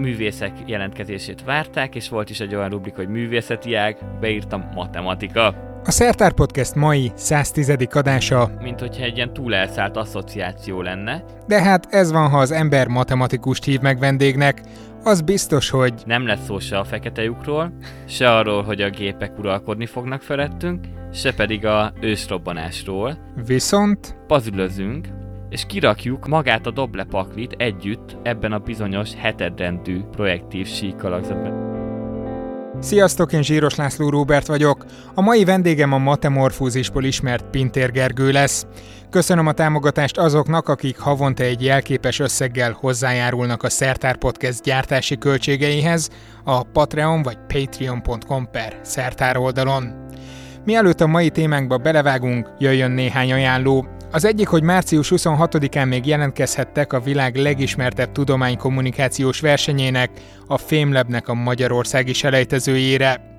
művészek jelentkezését várták, és volt is egy olyan rubrik, hogy művészeti ág, beírtam matematika. A Szertár Podcast mai 110. adása. Mint hogyha egy ilyen túlelszállt asszociáció lenne. De hát ez van, ha az ember matematikust hív meg vendégnek, az biztos, hogy... Nem lesz szó se a fekete lyukról, se arról, hogy a gépek uralkodni fognak felettünk, se pedig a ősrobbanásról. Viszont... Pazülözünk, és kirakjuk magát a doble paklit együtt ebben a bizonyos hetedrendű projektív síkalakzatban. Sziasztok, én Zsíros László Róbert vagyok. A mai vendégem a Matemorfózisból ismert Pintér Gergő lesz. Köszönöm a támogatást azoknak, akik havonta egy jelképes összeggel hozzájárulnak a Szertár Podcast gyártási költségeihez a Patreon vagy patreon.com per Szertár oldalon. Mielőtt a mai témánkba belevágunk, jöjjön néhány ajánló. Az egyik, hogy március 26-án még jelentkezhettek a világ legismertebb tudománykommunikációs versenyének, a Fémlebnek a magyarországi selejtezőjére.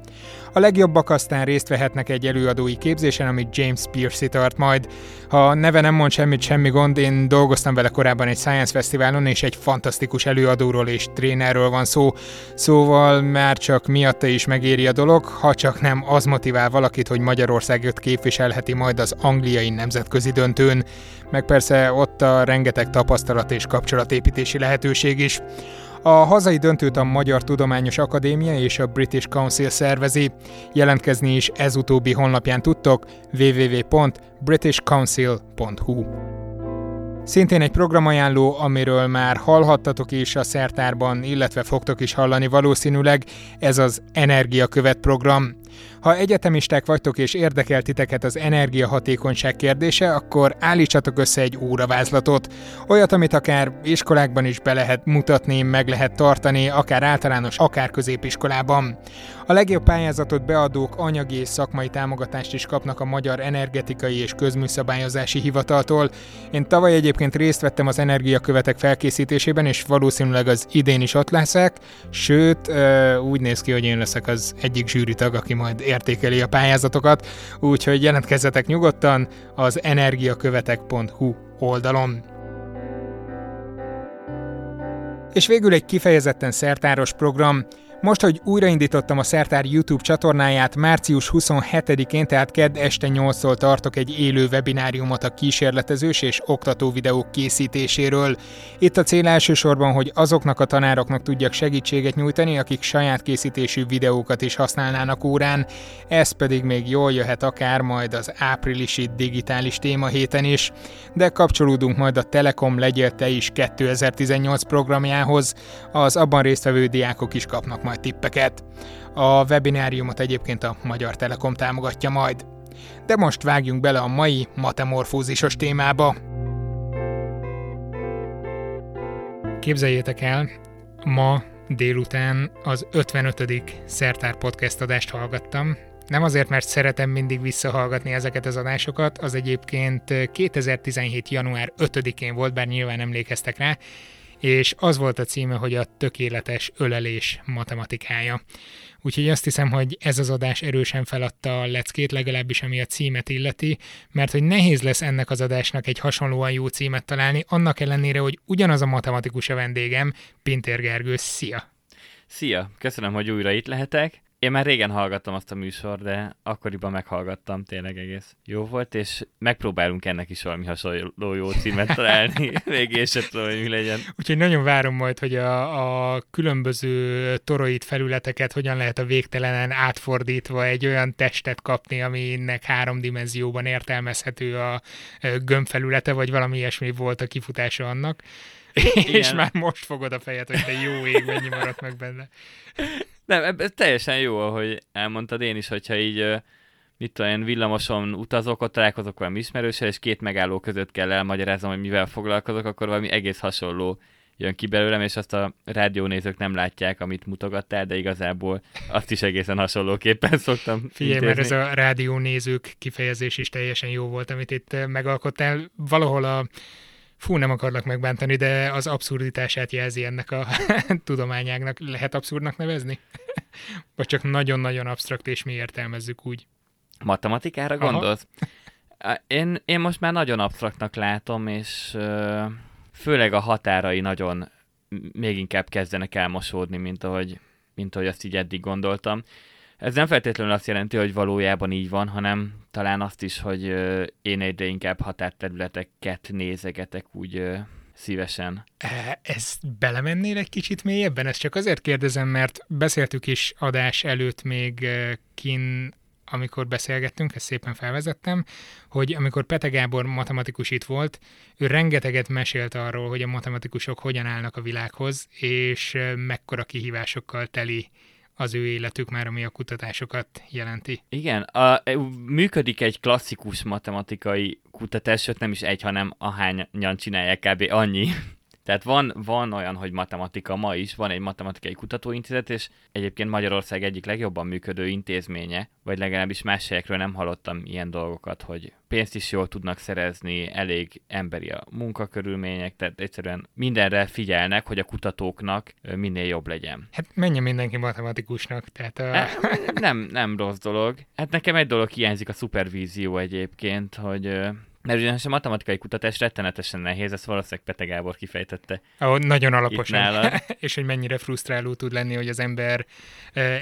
A legjobbak aztán részt vehetnek egy előadói képzésen, amit James Piercy tart majd. Ha a neve nem mond semmit, semmi gond, én dolgoztam vele korábban egy Science Fesztiválon, és egy fantasztikus előadóról és trénerről van szó, szóval már csak miatta is megéri a dolog, ha csak nem az motivál valakit, hogy Magyarországot képviselheti majd az angliai nemzetközi döntőn, meg persze ott a rengeteg tapasztalat és kapcsolatépítési lehetőség is. A hazai döntőt a Magyar Tudományos Akadémia és a British Council szervezi. Jelentkezni is ez utóbbi honlapján tudtok www.britishcouncil.hu. Szintén egy programajánló, amiről már hallhattatok is a szertárban, illetve fogtok is hallani valószínűleg, ez az Energiakövet program. Ha egyetemisták vagytok és érdekel titeket az energiahatékonyság kérdése, akkor állítsatok össze egy óravázlatot. Olyat, amit akár iskolákban is be lehet mutatni, meg lehet tartani, akár általános, akár középiskolában. A legjobb pályázatot beadók anyagi és szakmai támogatást is kapnak a Magyar Energetikai és Közműszabályozási Hivataltól. Én tavaly egyébként részt vettem az energiakövetek felkészítésében, és valószínűleg az idén is ott leszek, sőt, úgy néz ki, hogy én leszek az egyik zsűritag, aki majd értékeli a pályázatokat, úgyhogy jelentkezzetek nyugodtan az energiakövetek.hu oldalon. És végül egy kifejezetten szertáros program, most, hogy újraindítottam a Szertár YouTube csatornáját, március 27-én, tehát kedd este 8-tól tartok egy élő webináriumot a kísérletezős és oktató videók készítéséről. Itt a cél elsősorban, hogy azoknak a tanároknak tudjak segítséget nyújtani, akik saját készítésű videókat is használnának órán, ez pedig még jól jöhet akár majd az áprilisi digitális téma héten is, de kapcsolódunk majd a Telekom Legyél Te is 2018 programjához, az abban résztvevő diákok is kapnak majd majd tippeket. A webináriumot egyébként a Magyar Telekom támogatja majd. De most vágjunk bele a mai matemorfózisos témába. Képzeljétek el, ma délután az 55. Szertár podcast adást hallgattam. Nem azért, mert szeretem mindig visszahallgatni ezeket az adásokat, az egyébként 2017. január 5-én volt, bár nyilván emlékeztek rá, és az volt a címe, hogy a tökéletes ölelés matematikája. Úgyhogy azt hiszem, hogy ez az adás erősen feladta a leckét, legalábbis ami a címet illeti, mert hogy nehéz lesz ennek az adásnak egy hasonlóan jó címet találni, annak ellenére, hogy ugyanaz a matematikus a vendégem, Pintér Gergő, szia! Szia! Köszönöm, hogy újra itt lehetek. Én már régen hallgattam azt a műsor, de akkoriban meghallgattam, tényleg egész jó volt, és megpróbálunk ennek is valami hasonló jó címet találni, még én sem tudom, hogy mi legyen. Úgyhogy nagyon várom majd, hogy a, a különböző toroid felületeket hogyan lehet a végtelenen átfordítva egy olyan testet kapni, aminek három dimenzióban értelmezhető a gömbfelülete, vagy valami ilyesmi volt a kifutása annak. Igen. És már most fogod a fejed, hogy te jó ég, mennyi maradt meg benne. Nem, ez teljesen jó, ahogy elmondtad én is, hogyha így mit tudom én, villamoson utazok, ott találkozok valami ismerőssel, és két megálló között kell elmagyaráznom, hogy mivel foglalkozok, akkor valami egész hasonló jön ki belőlem, és azt a rádiónézők nem látják, amit mutogattál, de igazából azt is egészen hasonlóképpen szoktam Figyelj, intézni. mert ez a rádiónézők kifejezés is teljesen jó volt, amit itt megalkottál. Valahol a fú, nem akarlak megbántani, de az abszurditását jelzi ennek a tudományágnak. Lehet abszurdnak nevezni? Vagy csak nagyon-nagyon absztrakt, és mi értelmezzük úgy? Matematikára Aha. gondolsz? Én, én most már nagyon absztraktnak látom, és főleg a határai nagyon még inkább kezdenek elmosódni, mint ahogy, mint ahogy azt így eddig gondoltam. Ez nem feltétlenül azt jelenti, hogy valójában így van, hanem talán azt is, hogy én egyre inkább határterületeket nézegetek úgy szívesen. E, ez belemennél egy kicsit mélyebben? Ezt csak azért kérdezem, mert beszéltük is adás előtt még kin amikor beszélgettünk, ezt szépen felvezettem, hogy amikor Pete Gábor matematikus itt volt, ő rengeteget mesélt arról, hogy a matematikusok hogyan állnak a világhoz, és mekkora kihívásokkal teli az ő életük már, ami a kutatásokat jelenti. Igen, a, működik egy klasszikus matematikai kutatás, sőt nem is egy, hanem ahányan csinálják kb. annyi, tehát van, van olyan, hogy matematika ma is, van egy matematikai kutatóintézet, és egyébként Magyarország egyik legjobban működő intézménye, vagy legalábbis más helyekről nem hallottam ilyen dolgokat, hogy pénzt is jól tudnak szerezni, elég emberi a munkakörülmények, tehát egyszerűen mindenre figyelnek, hogy a kutatóknak minél jobb legyen. Hát menjen mindenki matematikusnak, tehát... A... Nem, nem rossz dolog. Hát nekem egy dolog hiányzik a szupervízió egyébként, hogy mert ugyanis a matematikai kutatás rettenetesen nehéz, ezt valószínűleg Pete Gábor kifejtette. Ahol nagyon alaposan. és hogy mennyire frusztráló tud lenni, hogy az ember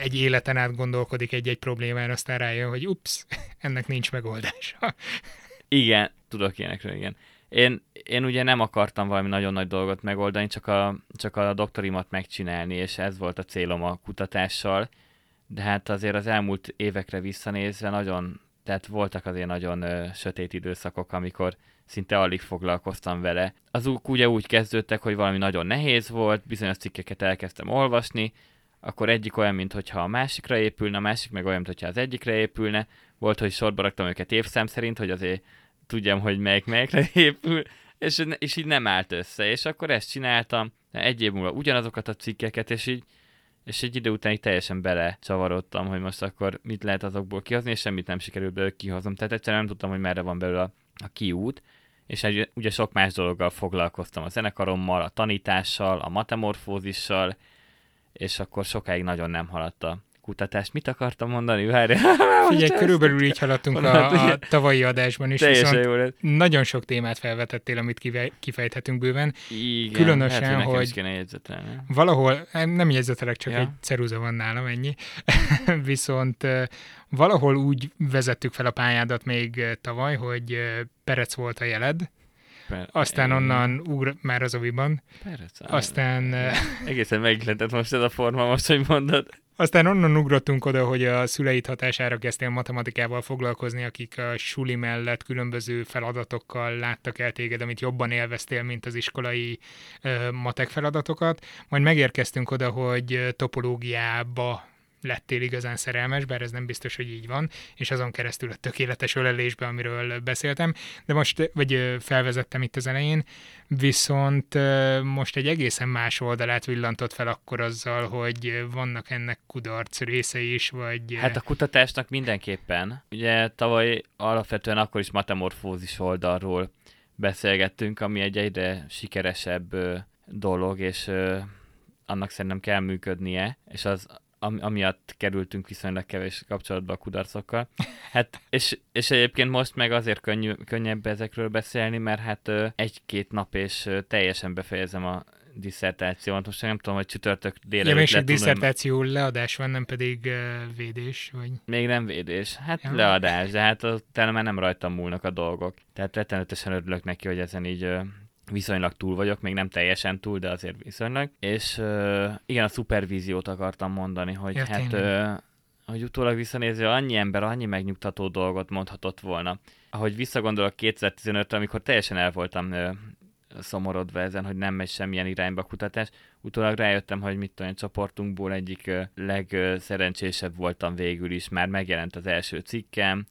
egy életen át gondolkodik egy-egy problémán, aztán rájön, hogy ups, ennek nincs megoldása. igen, tudok ilyenekről, igen. Én, én ugye nem akartam valami nagyon nagy dolgot megoldani, csak a, csak a doktorimat megcsinálni, és ez volt a célom a kutatással. De hát azért az elmúlt évekre visszanézve nagyon tehát voltak azért nagyon ö, sötét időszakok, amikor szinte alig foglalkoztam vele. Azok ugye úgy kezdődtek, hogy valami nagyon nehéz volt, bizonyos cikkeket elkezdtem olvasni, akkor egyik olyan, mintha a másikra épülne, a másik meg olyan, mintha az egyikre épülne. Volt, hogy sorba raktam őket évszám szerint, hogy azért tudjam, hogy melyik melyikre épül, és, és így nem állt össze. És akkor ezt csináltam, egy év múlva ugyanazokat a cikkeket, és így és egy idő után teljesen bele csavarodtam, hogy most akkor mit lehet azokból kihozni, és semmit nem sikerült belőle kihoznom. Tehát egyszerűen nem tudtam, hogy merre van belőle a, a kiút, és egy, ugye sok más dologgal foglalkoztam, a zenekarommal, a tanítással, a matemorfózissal, és akkor sokáig nagyon nem haladt kutatást. Mit akartam mondani? Várj. Figyelj, körülbelül így haladtunk a, a tavalyi adásban is, viszont jó lett. nagyon sok témát felvetettél, amit kifejthetünk bőven. Igen, Különösen, hát, hogy, hogy valahol, nem jegyzetelek, csak ja. egy ceruza van nálam, ennyi. viszont valahol úgy vezettük fel a pályádat még tavaly, hogy Perec volt a jeled, Per, aztán onnan ugr már az oviban. Perec, aztán... Egészen megletett most ez a forma, most, hogy mondod. Aztán onnan ugrottunk oda, hogy a szüleid hatására kezdtél matematikával foglalkozni, akik a suli mellett különböző feladatokkal láttak el téged, amit jobban élveztél, mint az iskolai uh, matek feladatokat. Majd megérkeztünk oda, hogy topológiába lettél igazán szerelmes, bár ez nem biztos, hogy így van, és azon keresztül a tökéletes ölelésbe, amiről beszéltem, de most, vagy felvezettem itt az elején, viszont most egy egészen más oldalát villantott fel akkor azzal, hogy vannak ennek kudarc részei is, vagy... Hát a kutatásnak mindenképpen. Ugye tavaly alapvetően akkor is matemorfózis oldalról beszélgettünk, ami egy egyre sikeresebb dolog, és annak szerintem kell működnie, és az am, amiatt kerültünk viszonylag kevés kapcsolatba a kudarcokkal. Hát, és, és egyébként most meg azért könnyű, könnyebb ezekről beszélni, mert hát egy-két nap és teljesen befejezem a diszertációt. Most nem tudom, hogy csütörtök délelőtt Ja, és egy diszertáció leadás van, nem pedig uh, védés, vagy... Még nem védés. Hát ja. leadás, de hát utána már nem rajtam múlnak a dolgok. Tehát rettenetesen örülök neki, hogy ezen így uh, viszonylag túl vagyok, még nem teljesen túl, de azért viszonylag. És uh, igen, a szupervíziót akartam mondani, hogy ja, hát uh, hogy utólag visszanézve annyi ember annyi megnyugtató dolgot mondhatott volna. Ahogy visszagondolok 2015-re, amikor teljesen el voltam uh, szomorodva ezen, hogy nem megy semmilyen irányba kutatás. Utólag rájöttem, hogy mit tudom, csoportunkból egyik uh, legszerencsésebb voltam végül is, már megjelent az első cikkem,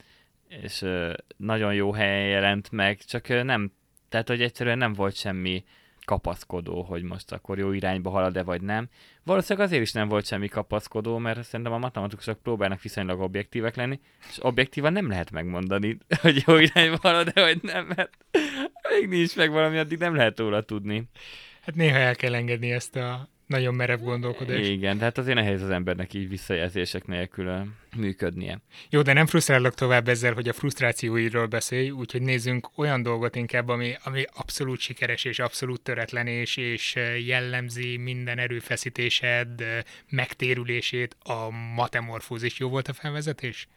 és uh, nagyon jó helyen jelent meg, csak uh, nem tehát, hogy egyszerűen nem volt semmi kapaszkodó, hogy most akkor jó irányba halad-e vagy nem. Valószínűleg azért is nem volt semmi kapaszkodó, mert szerintem a matematikusok próbálnak viszonylag objektívek lenni, és objektívan nem lehet megmondani, hogy jó irányba halad-e vagy nem, mert még nincs meg valami, addig nem lehet róla tudni. Hát néha el kell engedni ezt a nagyon merev gondolkodás. Igen, de hát azért nehéz az embernek így visszajelzések nélkül működnie. Jó, de nem frusztrálok tovább ezzel, hogy a frusztrációiról beszélj, úgyhogy nézzünk olyan dolgot inkább, ami, ami abszolút sikeres és abszolút töretlen és, és jellemzi minden erőfeszítésed megtérülését a matemorfózis. Jó volt a felvezetés?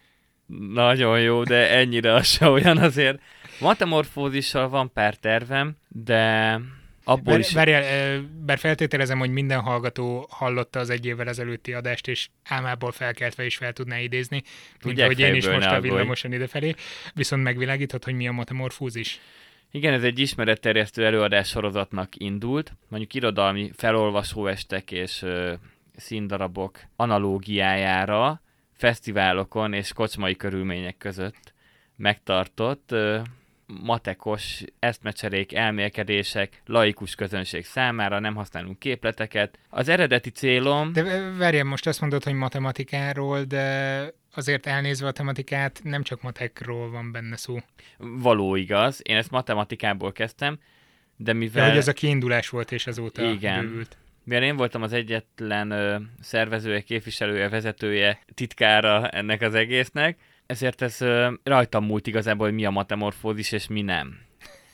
Nagyon jó, de ennyire az se olyan azért. Matemorfózissal van pár tervem, de abból is... Várjál, bár feltételezem, hogy minden hallgató hallotta az egy évvel ezelőtti adást, és álmából felkeltve is fel tudná idézni, mint hogy én is most a villamosan idefelé, viszont megvilágíthat, hogy mi a matemorfózis? Igen, ez egy ismeretterjesztő előadás sorozatnak indult, mondjuk irodalmi felolvasóestek és ö, színdarabok analógiájára, fesztiválokon és kocsmai körülmények között megtartott ö, matekos eszmecserék, elmélkedések laikus közönség számára, nem használunk képleteket. Az eredeti célom... De verjem, most azt mondod, hogy matematikáról, de azért elnézve a tematikát, nem csak matekról van benne szó. Való igaz, én ezt matematikából kezdtem, de mivel... De hogy ez a kiindulás volt, és azóta Igen. bővült. Mivel én voltam az egyetlen ö, szervezője, képviselője, vezetője, titkára ennek az egésznek, ezért ez rajtam múlt igazából, hogy mi a matemorfózis és mi nem.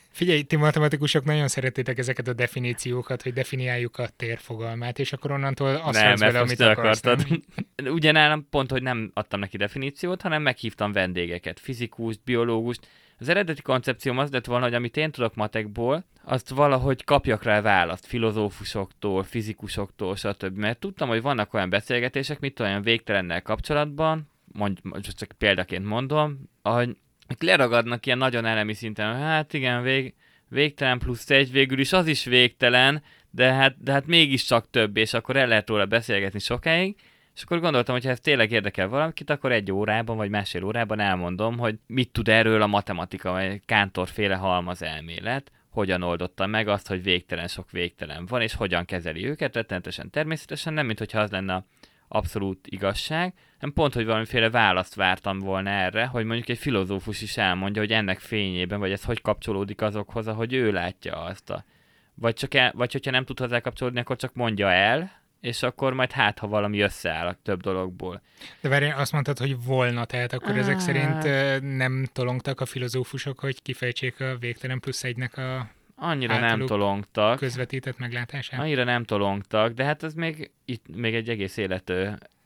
Figyelj, ti matematikusok nagyon szeretitek ezeket a definíciókat, hogy definiáljuk a térfogalmát, és akkor onnantól azt nem, vele, amit akarsz. akartad. Ugye nálam pont, hogy nem adtam neki definíciót, hanem meghívtam vendégeket, fizikust, biológust. Az eredeti koncepcióm az lett volna, hogy amit én tudok matekból, azt valahogy kapjak rá választ filozófusoktól, fizikusoktól, stb. Mert tudtam, hogy vannak olyan beszélgetések, mit olyan végtelennel kapcsolatban, mondj, csak példaként mondom, hogy leragadnak ilyen nagyon elemi szinten, hát igen, vég, végtelen plusz egy, végül is az is végtelen, de hát, de hát mégiscsak több, és akkor el lehet róla beszélgetni sokáig, és akkor gondoltam, hogy ha ez tényleg érdekel valakit, akkor egy órában vagy másfél órában elmondom, hogy mit tud erről a matematika, vagy kántorféle halmaz elmélet, hogyan oldotta meg azt, hogy végtelen sok végtelen van, és hogyan kezeli őket, rettenetesen természetesen, nem mint hogyha az lenne a abszolút igazság, nem pont, hogy valamiféle választ vártam volna erre, hogy mondjuk egy filozófus is elmondja, hogy ennek fényében, vagy ez hogy kapcsolódik azokhoz, ahogy ő látja azt a... Vagy, csak el, vagy hogyha nem tud hozzá kapcsolódni, akkor csak mondja el, és akkor majd hát, ha valami összeáll a több dologból. De várj, azt mondtad, hogy volna, tehát akkor ah. ezek szerint nem tolongtak a filozófusok, hogy kifejtsék a végtelen plusz egynek a Annyira nem tolongtak. Közvetített meglátását? Annyira nem tolongtak, de hát ez még, itt még egy egész élet,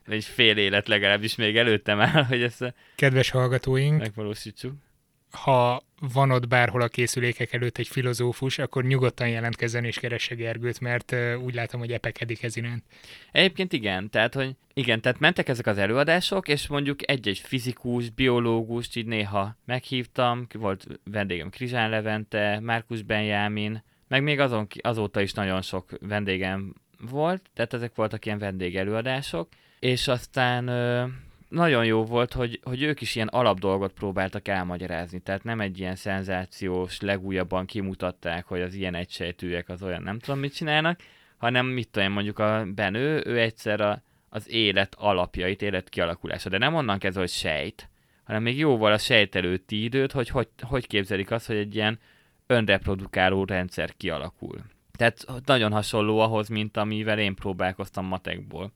egy fél élet legalábbis még előttem áll, hogy ezt Kedves hallgatóink, megvalósítsuk ha van ott bárhol a készülékek előtt egy filozófus, akkor nyugodtan jelentkezzen és keresse Gergőt, mert úgy látom, hogy epekedik ez iránt. Egyébként igen, tehát, hogy igen, tehát mentek ezek az előadások, és mondjuk egy-egy fizikus, biológust így néha meghívtam, volt vendégem Krizsán Levente, Márkus Benjámin, meg még azon, azóta is nagyon sok vendégem volt, tehát ezek voltak ilyen vendégelőadások, és aztán nagyon jó volt, hogy, hogy ők is ilyen alapdolgot próbáltak elmagyarázni, tehát nem egy ilyen szenzációs, legújabban kimutatták, hogy az ilyen egysejtűek az olyan nem tudom mit csinálnak, hanem mit tudom mondjuk a Benő, ő egyszer a, az élet alapjait, élet kialakulása, de nem onnan kezdve, hogy sejt, hanem még jóval a sejt előtti időt, hogy, hogy hogy képzelik azt, hogy egy ilyen önreprodukáló rendszer kialakul. Tehát nagyon hasonló ahhoz, mint amivel én próbálkoztam matekból.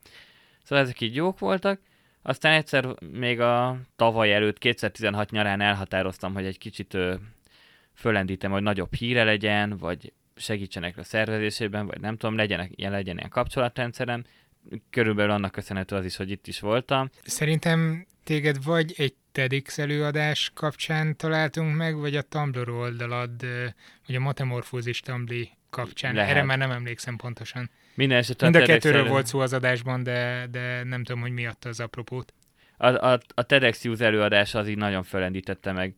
Szóval ezek így jók voltak, aztán egyszer még a tavaly előtt, 2016 nyarán elhatároztam, hogy egy kicsit fölendítem, hogy nagyobb híre legyen, vagy segítsenek a szervezésében, vagy nem tudom, legyenek, legyen ilyen kapcsolatrendszerem. Körülbelül annak köszönhető az is, hogy itt is voltam. Szerintem téged vagy egy TEDx előadás kapcsán találtunk meg, vagy a Tumblr oldalad, vagy a Matemorfózis Tumblr kapcsán. Lehet. Erre már nem emlékszem pontosan. Minden esetre Mind a, a kettőről volt szó az adásban, de, de nem tudom, hogy mi adta az apropót. A, a, a TEDx Use előadása az így nagyon felendítette meg.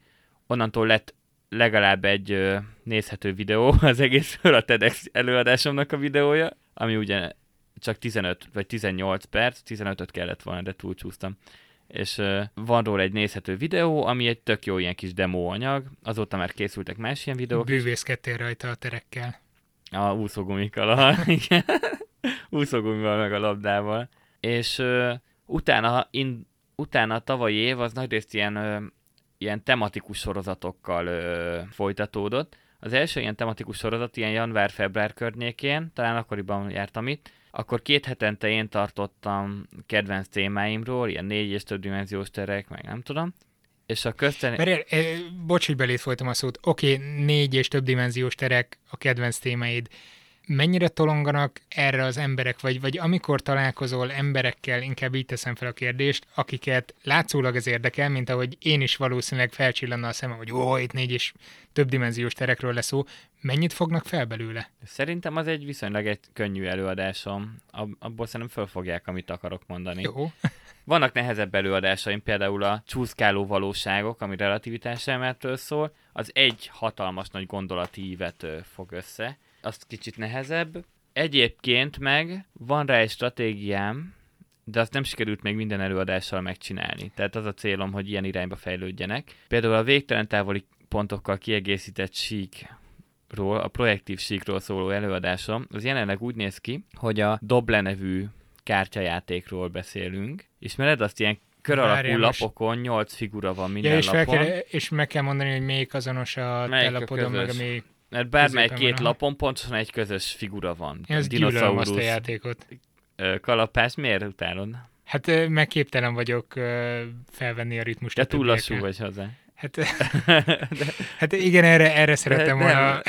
Onnantól lett legalább egy ö, nézhető videó az egészről a TEDx előadásomnak a videója, ami ugye csak 15 vagy 18 perc, 15-öt kellett volna, de túlcsúsztam. És ö, van róla egy nézhető videó, ami egy tök jó ilyen kis demo anyag, azóta már készültek más ilyen videók. Bűvészkedtél rajta a terekkel. A úszógumikkal, a, igen. úszógumival meg a labdával. És ö, utána, in, utána a tavalyi év az nagyrészt ilyen, ö, ilyen tematikus sorozatokkal ö, folytatódott. Az első ilyen tematikus sorozat ilyen január-február környékén, talán akkoriban jártam itt, akkor két hetente én tartottam kedvenc témáimról, ilyen négy és több dimenziós terek, meg nem tudom, és a közten... Mert, eh, bocs, hogy belét folytam a szót. Oké, okay, négy és több dimenziós terek a kedvenc témáid mennyire tolonganak erre az emberek, vagy, vagy amikor találkozol emberekkel, inkább így teszem fel a kérdést, akiket látszólag ez érdekel, mint ahogy én is valószínűleg felcsillanna a szemem, hogy ó, itt négy és több dimenziós terekről lesz szó, mennyit fognak fel belőle? Szerintem az egy viszonylag egy könnyű előadásom. Abból szerintem fölfogják, amit akarok mondani. Jó. Vannak nehezebb előadásaim, például a csúszkáló valóságok, ami relativitás elméletről szól, az egy hatalmas nagy gondolati ívet fog össze, az kicsit nehezebb. Egyébként meg van rá egy stratégiám, de azt nem sikerült még minden előadással megcsinálni. Tehát az a célom, hogy ilyen irányba fejlődjenek. Például a végtelen távoli pontokkal kiegészített síkról, a projektív síkról szóló előadásom, az jelenleg úgy néz ki, hogy a Doble nevű kártyajátékról beszélünk. Ismered azt ilyen kör alakú lapokon nyolc figura van minden ja, és lapon. Kell, és meg kell mondani, hogy melyik azonos a melyik te lapodon, meg a melyik mert bármely két lapon pontosan egy közös figura van. Ez gyűlölöm azt a játékot. Kalapás, miért utálod? Hát megképtelen vagyok felvenni a ritmust. De túl lassú vagy hozzá. Hát, hát igen, erre, erre szeretem volna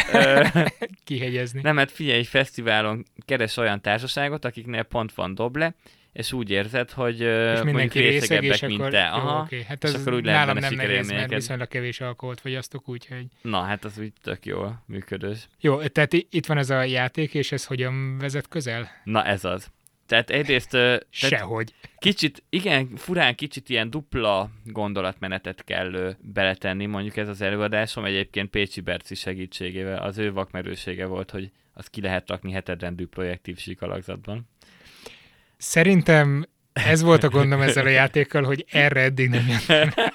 kihegyezni. Nem, hát figyelj, egy fesztiválon keres olyan társaságot, akiknél pont van doble, és úgy érzed, hogy és mindenki részeg, és mint akkor, te. Aha, jó, okay. hát és akkor úgy nálam nem nehéz, mert viszonylag kevés alkoholt fogyasztok, úgyhogy... Na, hát az úgy tök jól működős. Jó, tehát itt van ez a játék, és ez hogyan vezet közel? Na, ez az. Tehát egyrészt... Sehogy. Kicsit, igen, furán kicsit ilyen dupla gondolatmenetet kell beletenni, mondjuk ez az előadásom, egyébként Pécsi Berci segítségével, az ő vakmerősége volt, hogy azt ki lehet rakni hetedrendű projektív síkalakzatban. Szerintem ez volt a gondom ezzel a játékkal, hogy erre eddig nem jöttem.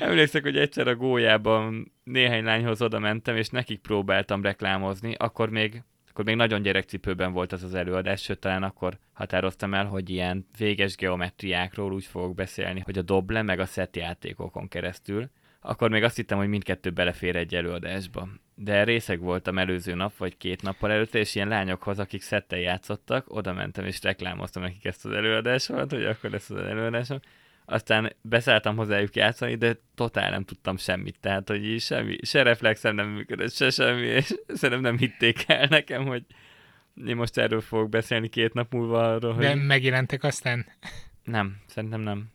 emlékszek, hogy egyszer a gólyában néhány lányhoz oda mentem, és nekik próbáltam reklámozni, akkor még akkor még nagyon gyerekcipőben volt az az előadás, sőt talán akkor határoztam el, hogy ilyen véges geometriákról úgy fogok beszélni, hogy a doble meg a set játékokon keresztül. Akkor még azt hittem, hogy mindkettő belefér egy előadásba de részeg voltam előző nap, vagy két nappal előtte, és ilyen lányokhoz, akik szettel játszottak, oda mentem és reklámoztam nekik ezt az előadásomat, hogy akkor lesz az előadásom. Aztán beszálltam hozzájuk játszani, de totál nem tudtam semmit, tehát hogy így semmi, se reflexem nem működött, se semmi, és szerintem nem hitték el nekem, hogy én most erről fogok beszélni két nap múlva arról, hogy... De megjelentek aztán? Nem, szerintem nem.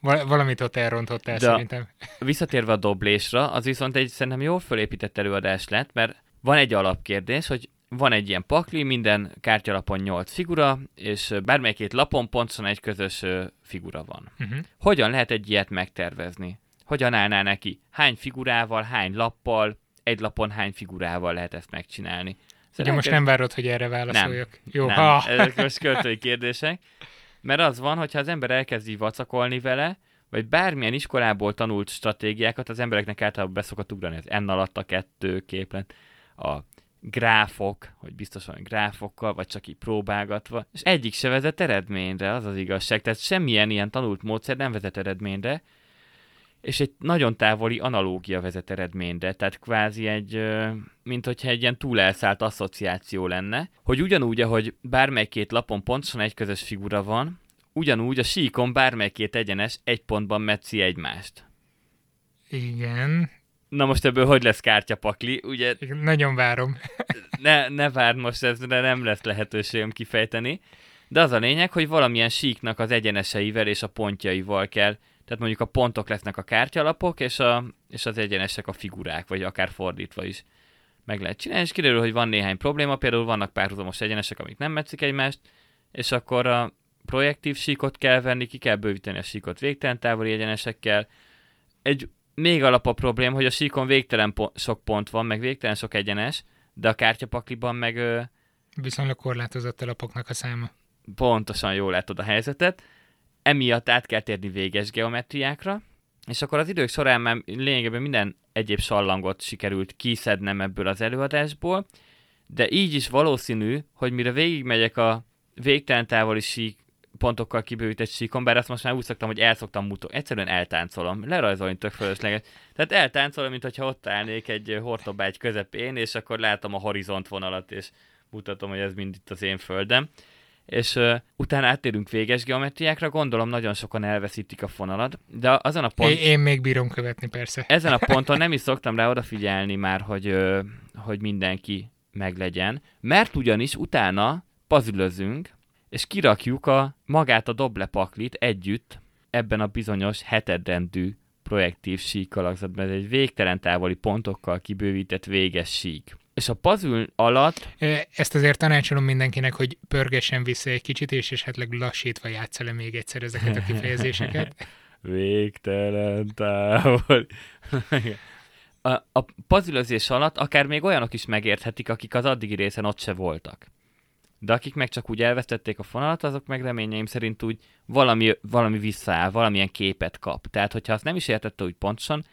Val- valamit ott elrontottál De szerintem. Visszatérve a doblésra, az viszont egy szerintem jól fölépített előadás lett, mert van egy alapkérdés, hogy van egy ilyen pakli, minden kártyalapon 8 figura, és bármelyik két lapon pontosan egy közös figura van. Uh-huh. Hogyan lehet egy ilyet megtervezni? Hogyan állná neki? Hány figurával, hány lappal, egy lapon hány figurával lehet ezt megcsinálni? Ugye most nem várod, hogy erre válaszoljak. Nem, Jó, nem. Ha. ezek most költői kérdések. Mert az van, hogyha az ember elkezdi vacakolni vele, vagy bármilyen iskolából tanult stratégiákat, az embereknek általában beszokott ugrani az N alatt a kettő képlet, a gráfok, hogy biztosan gráfokkal, vagy csak így próbálgatva, és egyik se vezet eredményre, az az igazság. Tehát semmilyen ilyen tanult módszer nem vezet eredményre, és egy nagyon távoli analógia vezet eredményre, tehát kvázi egy, mint hogyha egy ilyen túl elszállt asszociáció lenne, hogy ugyanúgy, ahogy bármely két lapon pontosan egy közös figura van, ugyanúgy a síkon bármely két egyenes egy pontban metszi egymást. Igen. Na most ebből hogy lesz kártyapakli, ugye? Nagyon várom. ne, ne várd most, ez nem lesz lehetőségem kifejteni. De az a lényeg, hogy valamilyen síknak az egyeneseivel és a pontjaival kell tehát mondjuk a pontok lesznek a kártyalapok, és, a, és az egyenesek a figurák, vagy akár fordítva is meg lehet csinálni, és kiderül, hogy van néhány probléma, például vannak párhuzamos egyenesek, amik nem metszik egymást, és akkor a projektív síkot kell venni, ki kell bővíteni a síkot végtelen távoli egyenesekkel. Egy még alapabb probléma, hogy a síkon végtelen po- sok pont van, meg végtelen sok egyenes, de a kártyapakliban meg... Ö... Viszonylag korlátozott a lapoknak a száma. Pontosan jól látod a helyzetet emiatt át kell térni véges geometriákra, és akkor az idők során már lényegében minden egyéb sallangot sikerült kiszednem ebből az előadásból, de így is valószínű, hogy mire végigmegyek a végtelen távoli sík pontokkal kibővített síkon, bár azt most már úgy szoktam, hogy elszoktam mutatni. Egyszerűen eltáncolom. Lerajzolni tök fölösleges. Tehát eltáncolom, mint hogyha ott állnék egy hortobágy közepén, és akkor látom a horizont vonalat, és mutatom, hogy ez mind itt az én földem. És uh, utána áttérünk véges geometriákra, gondolom nagyon sokan elveszítik a fonalat, de azon a ponton... Én, én még bírom követni, persze. Ezen a ponton nem is szoktam rá odafigyelni már, hogy, uh, hogy mindenki meglegyen, mert ugyanis utána pazülözünk, és kirakjuk a magát a doblepaklit együtt ebben a bizonyos hetedrendű projektív sík alakzatban. Ez egy végtelen távoli pontokkal kibővített véges sík. És a puzzle alatt... Ezt azért tanácsolom mindenkinek, hogy pörgessen vissza egy kicsit, és esetleg lassítva játsza le még egyszer ezeket a kifejezéseket. végtelen távol. a, a puzzle alatt akár még olyanok is megérthetik, akik az addigi részen ott se voltak de akik meg csak úgy elvesztették a fonalat, azok meg reményeim szerint úgy valami, valami visszaáll, valamilyen képet kap. Tehát, hogyha azt nem is értette úgy pontosan,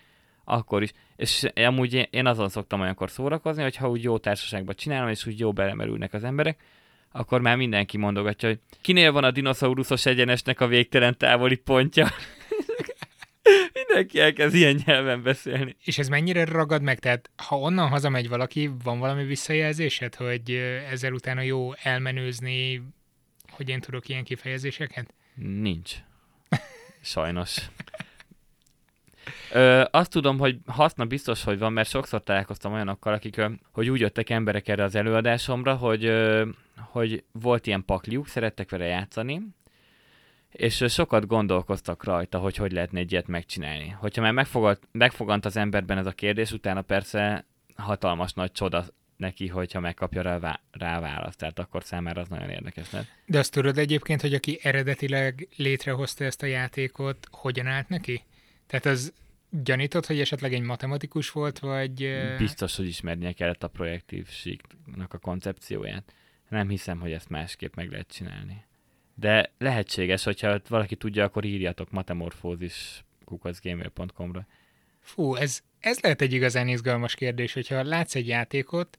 akkor is. És amúgy én azon szoktam olyankor szórakozni, hogy ha úgy jó társaságban csinálom, és úgy jó belemerülnek az emberek, akkor már mindenki mondogatja, hogy kinél van a dinoszauruszos egyenesnek a végtelen távoli pontja. Mindenki elkezd ilyen nyelven beszélni. És ez mennyire ragad meg? Tehát ha onnan hazamegy valaki, van valami visszajelzésed, hogy ezzel utána jó elmenőzni, hogy én tudok ilyen kifejezéseket? Nincs. Sajnos. Ö, azt tudom, hogy haszna biztos, hogy van, mert sokszor találkoztam olyanokkal, akik, hogy úgy jöttek emberek erre az előadásomra, hogy, hogy volt ilyen pakliuk, szerettek vele játszani, és sokat gondolkoztak rajta, hogy hogy lehetne egy ilyet megcsinálni. Hogyha már megfogant, megfogant az emberben ez a kérdés, utána persze hatalmas nagy csoda neki, hogyha megkapja rá, rá választ, tehát akkor számára az nagyon érdekes lett. De azt tudod egyébként, hogy aki eredetileg létrehozta ezt a játékot, hogyan állt neki? Tehát az gyanított, hogy esetleg egy matematikus volt, vagy... Biztos, hogy ismernie kellett a projektív síknak a koncepcióját. Nem hiszem, hogy ezt másképp meg lehet csinálni. De lehetséges, hogyha valaki tudja, akkor írjatok matemorfózis kukacgmail.com-ra. Fú, ez, ez lehet egy igazán izgalmas kérdés, hogyha látsz egy játékot,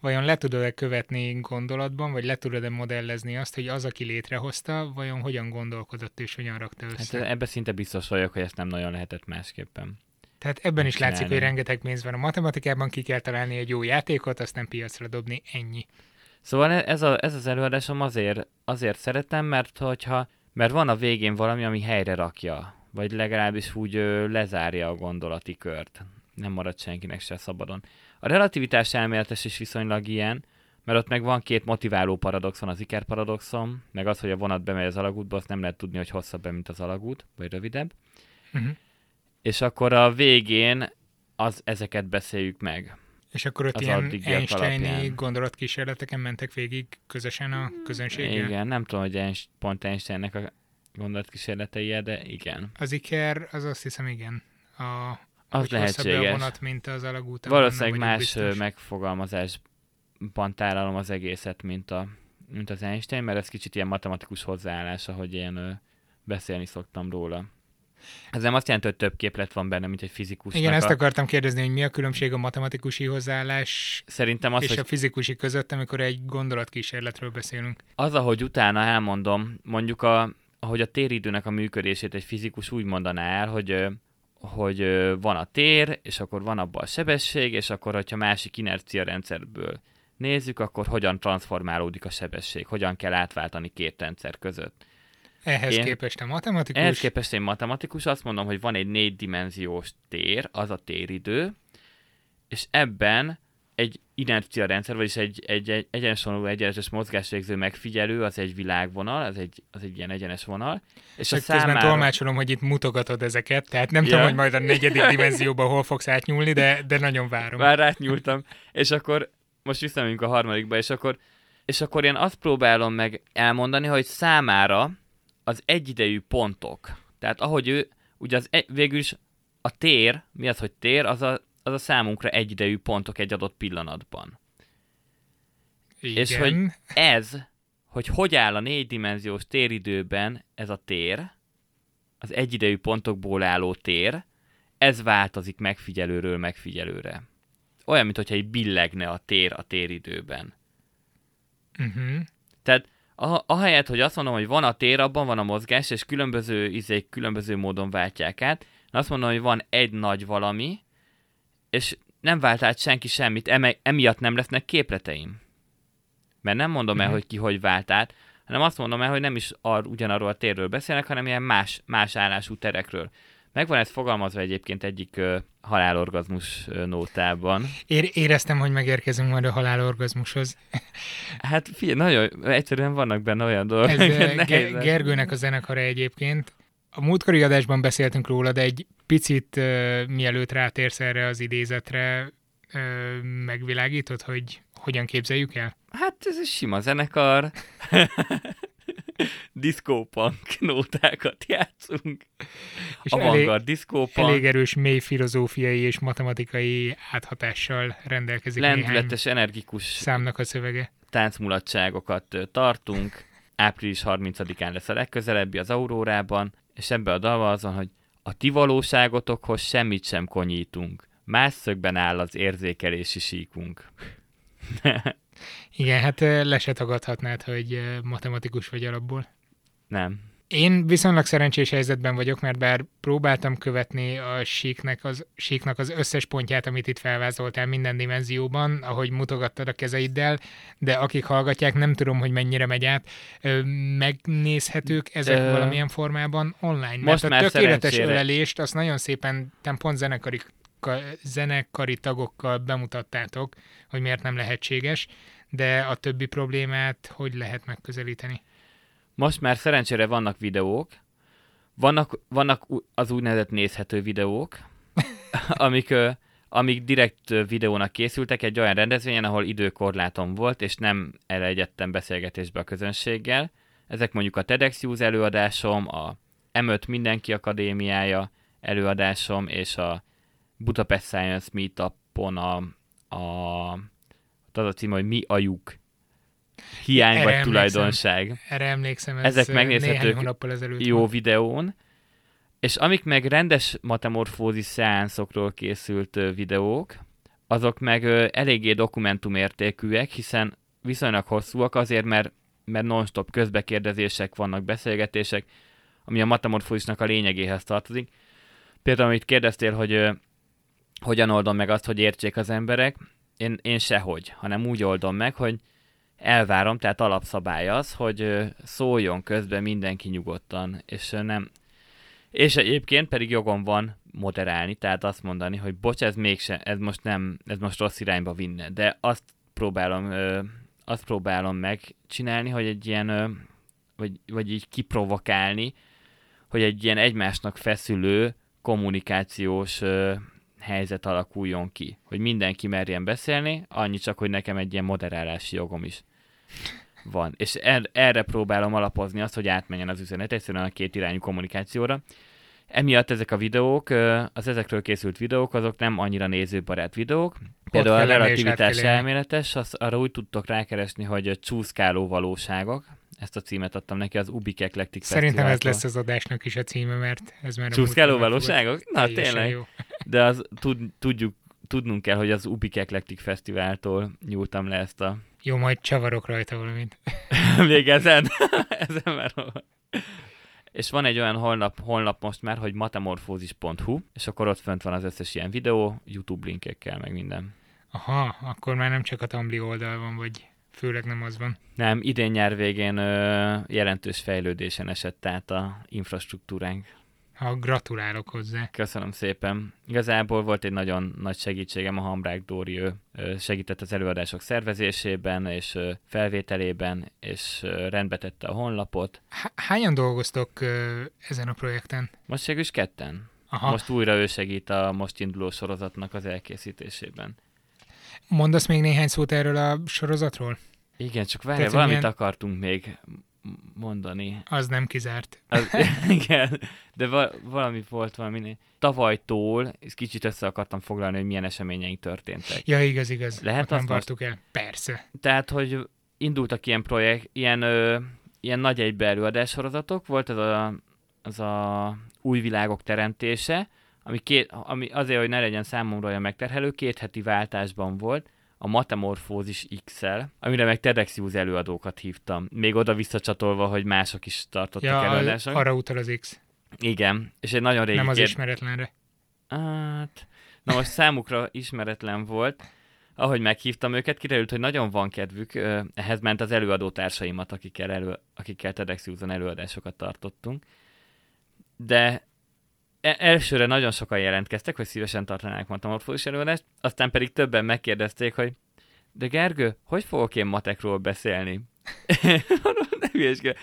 vajon le tudod-e követni gondolatban, vagy le tudod-e modellezni azt, hogy az, aki létrehozta, vajon hogyan gondolkodott és hogyan rakta össze? Hát ebben szinte biztos vagyok, hogy ezt nem nagyon lehetett másképpen. Tehát ebben is látszik, hogy rengeteg pénz van a matematikában, ki kell találni egy jó játékot, azt nem piacra dobni, ennyi. Szóval e- ez, a, ez az előadásom azért, azért szeretem, mert hogyha, mert van a végén valami, ami helyre rakja, vagy legalábbis úgy ö, lezárja a gondolati kört. Nem marad senkinek se szabadon. A relativitás elméletes is viszonylag ilyen, mert ott meg van két motiváló paradoxon, az Iker paradoxon, meg az, hogy a vonat bemegy az alagútba, azt nem lehet tudni, hogy hosszabb be, mint az alagút, vagy rövidebb. Uh-huh. És akkor a végén az, ezeket beszéljük meg. És akkor ott ilyen Einsteini gondolatkísérleteken mentek végig közösen a közönséggel? Igen, nem tudom, hogy pont Einsteinnek a gondolatkísérletei, de igen. Az Iker, az azt hiszem igen. A, az lehetséges. A vonat, mint az alagút. Valószínűleg más biztos. megfogalmazásban tálalom az egészet, mint, a, mint az Einstein, mert ez kicsit ilyen matematikus hozzáállás, ahogy én beszélni szoktam róla. Ez nem azt jelenti, hogy több képlet van benne, mint egy fizikus. Igen, ezt akartam kérdezni, hogy mi a különbség a matematikusi hozzáállás Szerintem az, és hogy... a fizikusi között, amikor egy gondolatkísérletről beszélünk. Az, ahogy utána elmondom, mondjuk a, ahogy a téridőnek a működését egy fizikus úgy mondaná el, hogy hogy van a tér, és akkor van abban a sebesség, és akkor, hogyha másik inercia rendszerből nézzük, akkor hogyan transformálódik a sebesség, hogyan kell átváltani két rendszer között. Ehhez én, képest a matematikus? Ehhez képest én matematikus, azt mondom, hogy van egy négydimenziós tér, az a téridő, és ebben egy inercia rendszer, vagyis egy, egy, egy egyenesvonalú egyenes mozgásvégző megfigyelő, az egy világvonal, az egy, az egy ilyen egyenes vonal. És a számára... közben tolmácsolom, hogy itt mutogatod ezeket, tehát nem ja. tudom, hogy majd a negyedik dimenzióban hol fogsz átnyúlni, de, de nagyon várom. Már átnyúltam. És akkor most visszamegyünk a harmadikba, és akkor, és akkor én azt próbálom meg elmondani, hogy számára az egyidejű pontok. Tehát ahogy ő, ugye az egy, végül is a tér, mi az, hogy tér, az a, az a számunkra egyidejű pontok egy adott pillanatban. Igen. És hogy ez, hogy hogy áll a négydimenziós téridőben ez a tér, az egyidejű pontokból álló tér, ez változik megfigyelőről megfigyelőre. Olyan, mintha egy billegne a tér a téridőben. Uh-huh. Tehát ahelyett, hogy azt mondom, hogy van a tér, abban van a mozgás, és különböző izék különböző módon váltják át, azt mondom, hogy van egy nagy valami, és nem vált át senki semmit, eme, emiatt nem lesznek képleteim. Mert nem mondom el, Mhm. hogy ki hogy vált át, hanem azt mondom el, hogy nem is ar, ugyanarról a térről beszélnek, hanem ilyen más, más állású terekről. Megvan ez fogalmazva egyébként egyik ö, halálorgazmus ö, nótában. Ér- éreztem, hogy megérkezünk majd a halálorgazmushoz. Hát figyelj, nagyon egyszerűen vannak benne olyan dolgok. Ez amiket nehéz Ge- lesz. Gergőnek a zenekara egyébként. A múltkori adásban beszéltünk róla, de egy picit uh, mielőtt rátérsz erre az idézetre, uh, megvilágítod, hogy hogyan képzeljük el? Hát ez egy sima zenekar. Diszkópunk nótákat játszunk. És A elég, Vanguard diszkópunk. elég erős mély filozófiai és matematikai áthatással rendelkezik Lendületes, energikus számnak a szövege. táncmulatságokat tartunk. Április 30-án lesz a legközelebbi az Aurórában, és ebbe a dalban az van, hogy a ti valóságotokhoz semmit sem konyítunk. Más szögben áll az érzékelési síkunk. Igen, hát le se tagadhatnád, hogy matematikus vagy alapból. Nem. Én viszonylag szerencsés helyzetben vagyok, mert bár próbáltam követni a síknek az, síknak az összes pontját, amit itt felvázoltál minden dimenzióban, ahogy mutogattad a kezeiddel, de akik hallgatják, nem tudom, hogy mennyire megy át. Megnézhetők ezek Ö, valamilyen formában online? most mert már a tökéletes szerencsére- ölelést azt nagyon szépen, pont zenekari, ka- zenekari tagokkal bemutattátok, hogy miért nem lehetséges, de a többi problémát hogy lehet megközelíteni? Most már szerencsére vannak videók, vannak, vannak az úgynevezett nézhető videók, amik, amik direkt videónak készültek egy olyan rendezvényen, ahol időkorlátom volt, és nem elegyedtem beszélgetésbe a közönséggel. Ezek mondjuk a TEDx Use előadásom, a M5 Mindenki Akadémiája előadásom, és a Budapest Science Meetupon a, a, az a cím, hogy mi a lyuk. Hiány Erre vagy emlékszem. tulajdonság Erre emlékszem, ez Ezek megnézhetők néhány hónappal ezelőtt jó volt. videón, és amik meg rendes matemorfózis szeánszokról készült videók, azok meg eléggé dokumentumértékűek, hiszen viszonylag hosszúak azért, mert, mert non-stop közbekérdezések vannak, beszélgetések, ami a matemorfózisnak a lényegéhez tartozik. Például, amit kérdeztél, hogy hogyan oldom meg azt, hogy értsék az emberek, én, én sehogy, hanem úgy oldom meg, hogy elvárom, tehát alapszabály az, hogy szóljon közben mindenki nyugodtan, és nem... És egyébként pedig jogom van moderálni, tehát azt mondani, hogy bocs, ez mégse, ez most nem, ez most rossz irányba vinne, de azt próbálom, azt próbálom megcsinálni, hogy egy ilyen, vagy, vagy így kiprovokálni, hogy egy ilyen egymásnak feszülő kommunikációs helyzet alakuljon ki, hogy mindenki merjen beszélni, annyi csak, hogy nekem egy ilyen moderálási jogom is van. És er, erre próbálom alapozni azt, hogy átmenjen az üzenet egyszerűen a két irányú kommunikációra. Emiatt ezek a videók, az ezekről készült videók, azok nem annyira nézőbarát videók. Például a relativitás elméletes, az, arra úgy tudtok rákeresni, hogy csúszkáló valóságok. Ezt a címet adtam neki az Ubik Eclectic Szerintem ez lesz az adásnak is a címe, mert ez már Csúszkáló valóságok? Na tényleg. Jó. De az tud, tudjuk, tudnunk kell, hogy az Ubik Eclectic Fesztiváltól nyúltam le ezt a... jó, majd csavarok rajta valamit. Még ezen? ezen már És van egy olyan honlap, honlap most már, hogy matemorfózis.hu, és akkor ott fönt van az összes ilyen videó, YouTube linkekkel, meg minden. Aha, akkor már nem csak a Tumblr oldal van, vagy főleg nem az van. Nem, idén nyár végén ö, jelentős fejlődésen esett át a infrastruktúránk. Ha gratulálok hozzá. Köszönöm szépen. Igazából volt egy nagyon nagy segítségem, a Hambrák Dóri, ő segített az előadások szervezésében és felvételében, és ö, rendbe tette a honlapot. Hányan dolgoztok ezen a projekten? Most végül is ketten. Aha, Most újra ő segít a most induló sorozatnak az elkészítésében. Mondasz még néhány szót erről a sorozatról? Igen, csak várj, Tehát, valamit milyen- akartunk még mondani. Az nem kizárt. Az, igen, de va- valami volt valami. Tavalytól, kicsit össze akartam foglalni, hogy milyen eseményeink történtek. Ja, igaz, igaz. Lehet Ott nem azt most- vartuk el. Persze. Tehát, hogy indultak ilyen projekt, ilyen, ö, ilyen nagy egybe előadássorozatok, volt ez a, az a új világok teremtése, ami, két, ami azért, hogy ne legyen számomra olyan megterhelő, két heti váltásban volt, a Matemorfózis X-el, amire meg TEDx Use előadókat hívtam. Még oda visszacsatolva, hogy mások is tartottak Ja, előadásokat. arra utal az X. Igen, és egy nagyon régi nem az kérd- ismeretlenre. Hát, na most számukra ismeretlen volt, ahogy meghívtam őket, kiderült, hogy nagyon van kedvük, ehhez ment az előadó társaimat, akikkel, elő, akikkel TEDx Houston előadásokat tartottunk. De elsőre nagyon sokan jelentkeztek, hogy szívesen tartanák matemorfózis előadást, aztán pedig többen megkérdezték, hogy de Gergő, hogy fogok én matekról beszélni? nem,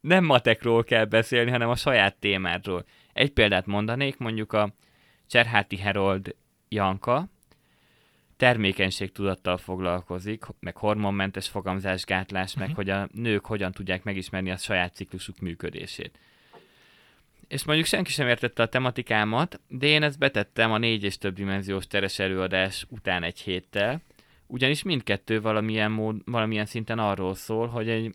nem matekról kell beszélni, hanem a saját témádról. Egy példát mondanék, mondjuk a Cserháti Herold Janka, termékenységtudattal foglalkozik, meg hormonmentes fogamzásgátlás, uh-huh. meg mhm. hogy a nők hogyan tudják megismerni a saját ciklusuk működését. És mondjuk senki sem értette a tematikámat, de én ezt betettem a négy és több dimenziós teres előadás után egy héttel, ugyanis mindkettő valamilyen, mód, valamilyen szinten arról szól, hogy egy,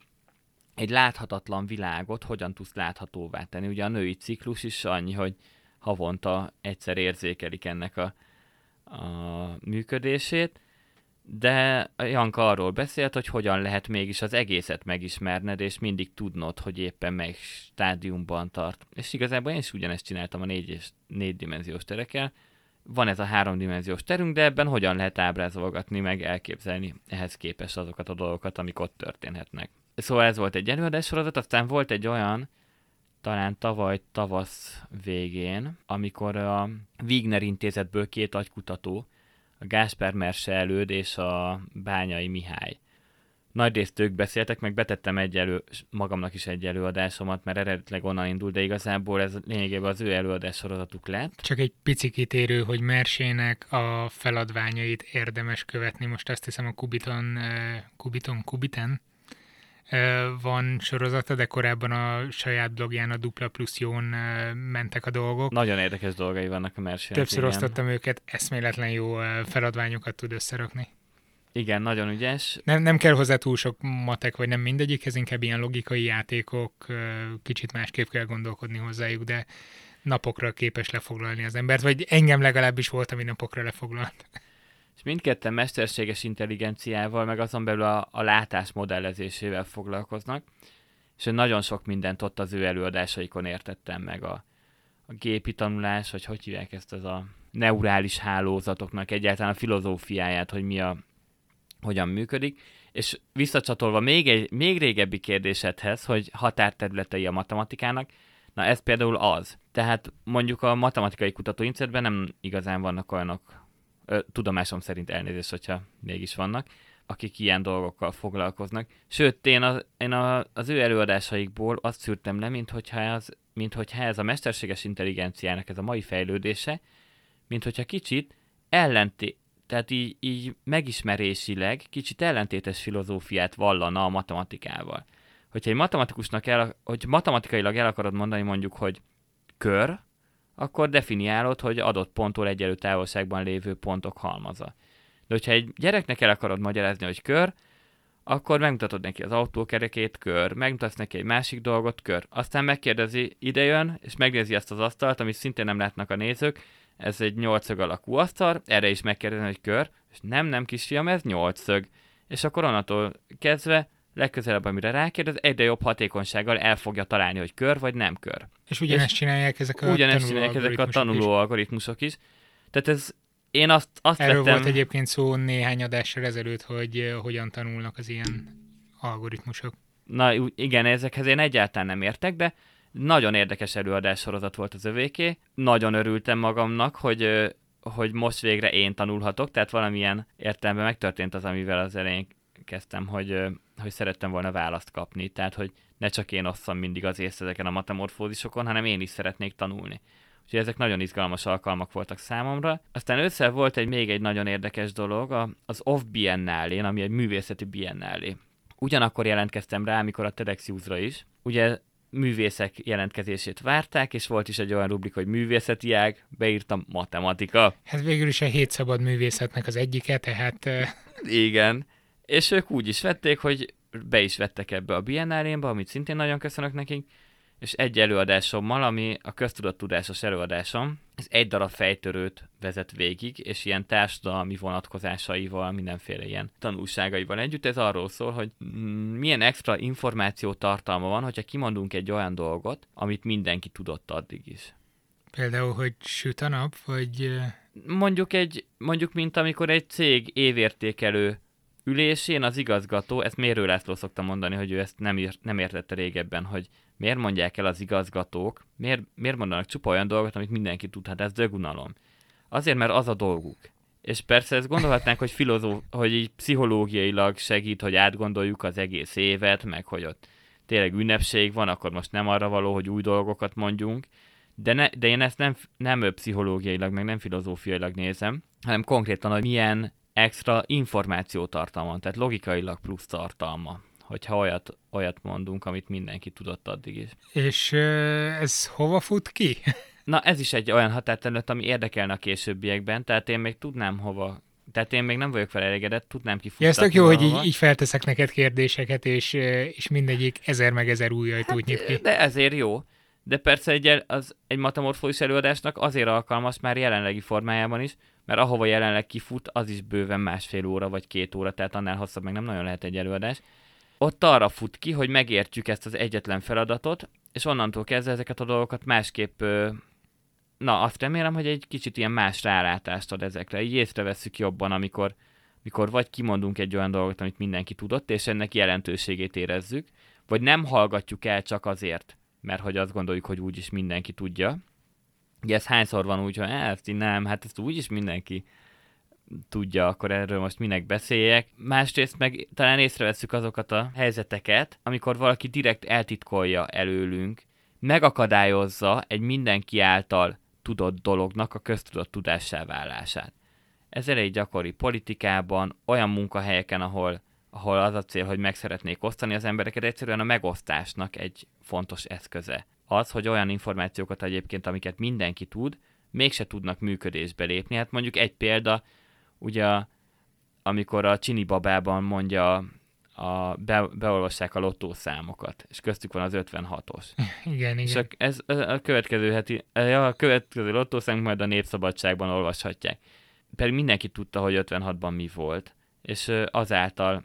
egy láthatatlan világot hogyan tudsz láthatóvá tenni. Ugye a női ciklus is annyi, hogy havonta egyszer érzékelik ennek a, a működését, de Janka arról beszélt, hogy hogyan lehet mégis az egészet megismerned, és mindig tudnod, hogy éppen melyik stádiumban tart. És igazából én is ugyanezt csináltam a négy, és négy dimenziós terekkel. Van ez a háromdimenziós terünk, de ebben hogyan lehet ábrázolgatni, meg elképzelni ehhez képest azokat a dolgokat, amik ott történhetnek. Szóval ez volt egy előadás sorozat, aztán volt egy olyan, talán tavaly tavasz végén, amikor a Wigner intézetből két agykutató, a Gásper Merse előd és a Bányai Mihály. Nagy részt ők beszéltek, meg betettem egy elő, magamnak is egy előadásomat, mert eredetileg onnan indul, de igazából ez lényegében az ő előadás sorozatuk lett. Csak egy pici kitérő, hogy Mersének a feladványait érdemes követni. Most azt hiszem a Kubiton, eh, Kubiton, Kubiten van sorozata, de korábban a saját blogján, a Dupla Plus Jón mentek a dolgok. Nagyon érdekes dolgai vannak a Mersének. Többször igen. osztottam őket, eszméletlen jó feladványokat tud összerakni. Igen, nagyon ügyes. Nem, nem kell hozzá túl sok matek, vagy nem mindegyikhez, inkább ilyen logikai játékok, kicsit másképp kell gondolkodni hozzájuk, de napokra képes lefoglalni az embert, vagy engem legalábbis volt, ami napokra lefoglalt és mindketten mesterséges intelligenciával, meg azon belül a, a látás modellezésével foglalkoznak, és nagyon sok mindent ott az ő előadásaikon értettem meg a, a gépi tanulás, vagy hogy hívják ezt az a neurális hálózatoknak egyáltalán a filozófiáját, hogy mi a, hogyan működik, és visszacsatolva még egy még régebbi kérdésedhez, hogy határterületei a matematikának, na ez például az. Tehát mondjuk a matematikai kutatóintézetben nem igazán vannak olyanok tudomásom szerint elnézést, hogyha mégis vannak, akik ilyen dolgokkal foglalkoznak. Sőt, én, a, én a, az ő előadásaikból azt szűrtem le, mint hogyha, ez, mint hogyha ez a mesterséges intelligenciának ez a mai fejlődése, mint hogyha kicsit ellenté, tehát így, így megismerésileg kicsit ellentétes filozófiát vallana a matematikával. Hogyha egy matematikusnak el, hogy matematikailag el akarod mondani mondjuk, hogy kör, akkor definiálod, hogy adott ponttól egyelő távolságban lévő pontok halmaza. De hogyha egy gyereknek el akarod magyarázni, hogy kör, akkor megmutatod neki az autókerekét, kör, megmutatsz neki egy másik dolgot, kör. Aztán megkérdezi, idejön, és megnézi ezt az asztalt, amit szintén nem látnak a nézők, ez egy nyolcszög alakú asztal, erre is megkérdezi, hogy kör, és nem, nem kisfiam, ez nyolcszög. És akkor onnantól kezdve legközelebb, amire rákérdez, egyre jobb hatékonysággal el fogja találni, hogy kör vagy nem kör. És ugyanezt és csinálják ezek a ugyanezt csinálják ezek a tanuló is. algoritmusok is. Tehát ez, én azt, azt Erről vettem... volt egyébként szó néhány adással ezelőtt, hogy uh, hogyan tanulnak az ilyen algoritmusok. Na igen, ezekhez én egyáltalán nem értek, de nagyon érdekes előadás sorozat volt az övéké. Nagyon örültem magamnak, hogy, hogy most végre én tanulhatok, tehát valamilyen értelemben megtörtént az, amivel az elején kezdtem, hogy, hogy szerettem volna választ kapni, tehát hogy ne csak én osszam mindig az ész ezeken a matemorfózisokon, hanem én is szeretnék tanulni. Úgyhogy ezek nagyon izgalmas alkalmak voltak számomra. Aztán össze volt egy még egy nagyon érdekes dolog, az Off biennale ami egy művészeti biennale. Ugyanakkor jelentkeztem rá, amikor a TEDx Use-ra is. Ugye művészek jelentkezését várták, és volt is egy olyan rubrik, hogy művészeti ág, beírtam matematika. Hát végül is a hét szabad művészetnek az egyike, tehát... Igen. És ők úgy is vették, hogy be is vettek ebbe a Biennálénba, amit szintén nagyon köszönök nekik, és egy előadásommal, ami a köztudott tudásos előadásom, ez egy darab fejtörőt vezet végig, és ilyen társadalmi vonatkozásaival, mindenféle ilyen tanulságaival együtt. Ez arról szól, hogy milyen extra információ tartalma van, hogyha kimondunk egy olyan dolgot, amit mindenki tudott addig is. Például, hogy süt a nap, vagy mondjuk egy, mondjuk mint amikor egy cég évértékelő ülésén az igazgató, ezt Mérő László szokta mondani, hogy ő ezt nem, ír, nem értette régebben, hogy miért mondják el az igazgatók, miért, miért mondanak csupa olyan dolgot, amit mindenki tud, hát ez dögunalom. Azért, mert az a dolguk. És persze ezt gondolhatnánk, hogy, filozó, hogy így pszichológiailag segít, hogy átgondoljuk az egész évet, meg hogy ott tényleg ünnepség van, akkor most nem arra való, hogy új dolgokat mondjunk, de, ne, de én ezt nem, nem pszichológiailag, meg nem filozófiailag nézem, hanem konkrétan, hogy milyen extra információtartalma, tehát logikailag plusz tartalma, hogyha olyat, olyat mondunk, amit mindenki tudott addig is. És ez hova fut ki? Na, ez is egy olyan határterület, ami érdekelne a későbbiekben, tehát én még tudnám hova tehát én még nem vagyok fel elégedett, tudnám kifuttatni. Ja, ez tök jó, hogy így, így felteszek neked kérdéseket, és, és mindegyik ezer meg ezer új ajtót hát, nyit ki. De ezért jó. De persze egy, az, egy matamorfózis előadásnak azért alkalmas már jelenlegi formájában is, mert ahova jelenleg kifut, az is bőven másfél óra vagy két óra, tehát annál hosszabb meg nem nagyon lehet egy előadás. Ott arra fut ki, hogy megértjük ezt az egyetlen feladatot, és onnantól kezdve ezeket a dolgokat másképp na, azt remélem, hogy egy kicsit ilyen más rálátást ad ezekre. Így észreveszünk jobban, amikor, amikor vagy kimondunk egy olyan dolgot, amit mindenki tudott, és ennek jelentőségét érezzük, vagy nem hallgatjuk el csak azért, mert hogy azt gondoljuk, hogy úgyis mindenki tudja. Ugye ez hányszor van úgy, hogy ezt nem, hát ezt úgyis mindenki tudja, akkor erről most minek beszéljek. Másrészt meg talán észreveszünk azokat a helyzeteket, amikor valaki direkt eltitkolja előlünk, megakadályozza egy mindenki által tudott dolognak a köztudott tudássá válását. Ez elég gyakori politikában, olyan munkahelyeken, ahol, ahol az a cél, hogy meg szeretnék osztani az embereket, egyszerűen a megosztásnak egy fontos eszköze. Az, hogy olyan információkat egyébként, amiket mindenki tud, mégse tudnak működésbe lépni. Hát mondjuk egy példa, ugye amikor a Csini babában mondja a, be, beolvassák a lottószámokat, és köztük van az 56-os. Igen, igen. És a, ez a következő heti, a következő lottószám majd a Népszabadságban olvashatják. Pedig mindenki tudta, hogy 56-ban mi volt, és azáltal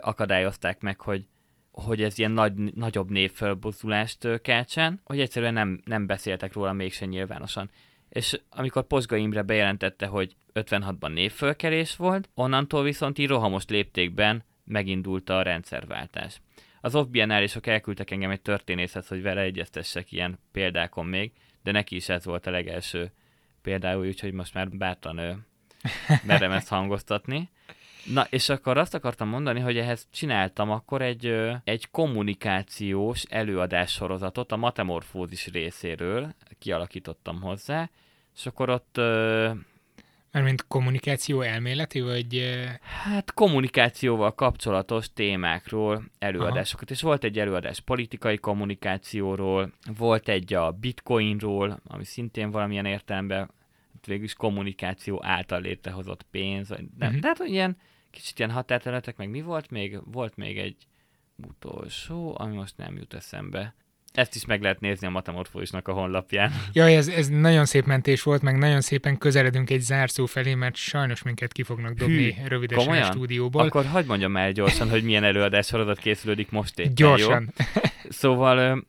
akadályozták meg, hogy hogy ez ilyen nagy, nagyobb névfölbozdulást keltsen, hogy egyszerűen nem, nem beszéltek róla mégsem nyilvánosan. És amikor Posga Imre bejelentette, hogy 56-ban névfölkelés volt, onnantól viszont így rohamos léptékben megindult a rendszerváltás. Az off sok elküldtek engem egy történészet, hogy vele egyeztessek ilyen példákon még, de neki is ez volt a legelső például, úgyhogy most már bátran ő, merem ezt hangoztatni. Na, és akkor azt akartam mondani, hogy ehhez csináltam akkor egy, egy kommunikációs előadás sorozatot a matemorfózis részéről, kialakítottam hozzá, és akkor ott mint kommunikáció elméleti, vagy... Hát kommunikációval kapcsolatos témákról előadásokat. Aha. És volt egy előadás politikai kommunikációról, volt egy a bitcoinról, ami szintén valamilyen értelemben hát végül is kommunikáció által létrehozott pénz. Vagy nem, uh-huh. De hát ilyen kicsit ilyen határterületek, meg mi volt még? Volt még egy utolsó, ami most nem jut eszembe. Ezt is meg lehet nézni a Matamorfózisnak a honlapján. Ja, ez, ez nagyon szép mentés volt, meg nagyon szépen közeledünk egy zárszó felé, mert sajnos minket ki fognak dobni Hű, rövidesen komolyan? a stúdióból. Akkor hagyd mondjam el gyorsan, hogy milyen előadás sorozat készülődik most éppen, Gyorsan. Jó? Szóval,